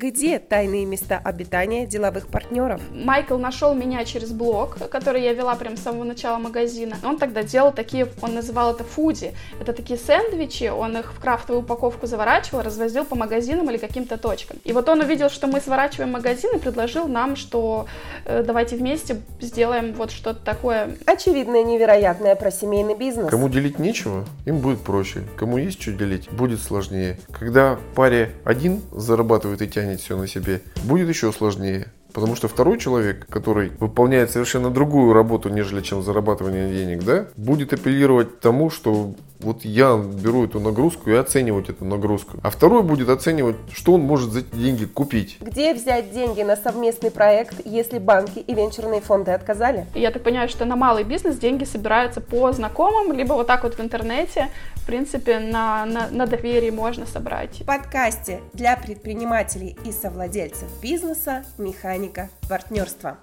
где тайные места обитания деловых партнеров. Майкл нашел меня через блог, который я вела прям с самого начала магазина. Он тогда делал такие, он называл это фуди. Это такие сэндвичи, он их в крафтовую упаковку заворачивал, развозил по магазинам или каким-то точкам. И вот он увидел, что мы сворачиваем магазин и предложил нам, что э, давайте вместе сделаем вот что-то такое. Очевидное невероятное про семейный бизнес. Кому делить нечего, им будет проще. Кому есть что делить, будет сложнее. Когда паре один зарабатывает и тянет все на себе, будет еще сложнее. Потому что второй человек, который выполняет совершенно другую работу, нежели чем зарабатывание денег, да, будет апеллировать тому, что вот я беру эту нагрузку и оценивать эту нагрузку. А второй будет оценивать, что он может за эти деньги купить. Где взять деньги на совместный проект, если банки и венчурные фонды отказали? Я так понимаю, что на малый бизнес деньги собираются по знакомым, либо вот так вот в интернете. В принципе, на, на, на доверии можно собрать. В подкасте для предпринимателей и совладельцев бизнеса «Механика партнерства».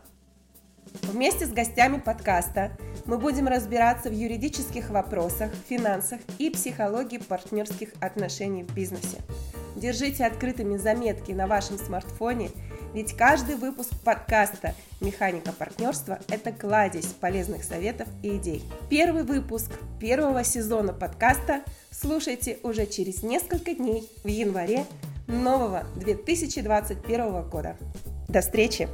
Вместе с гостями подкаста мы будем разбираться в юридических вопросах, финансах и психологии партнерских отношений в бизнесе. Держите открытыми заметки на вашем смартфоне, ведь каждый выпуск подкаста «Механика партнерства» – это кладезь полезных советов и идей. Первый выпуск первого сезона подкаста слушайте уже через несколько дней в январе нового 2021 года. До встречи!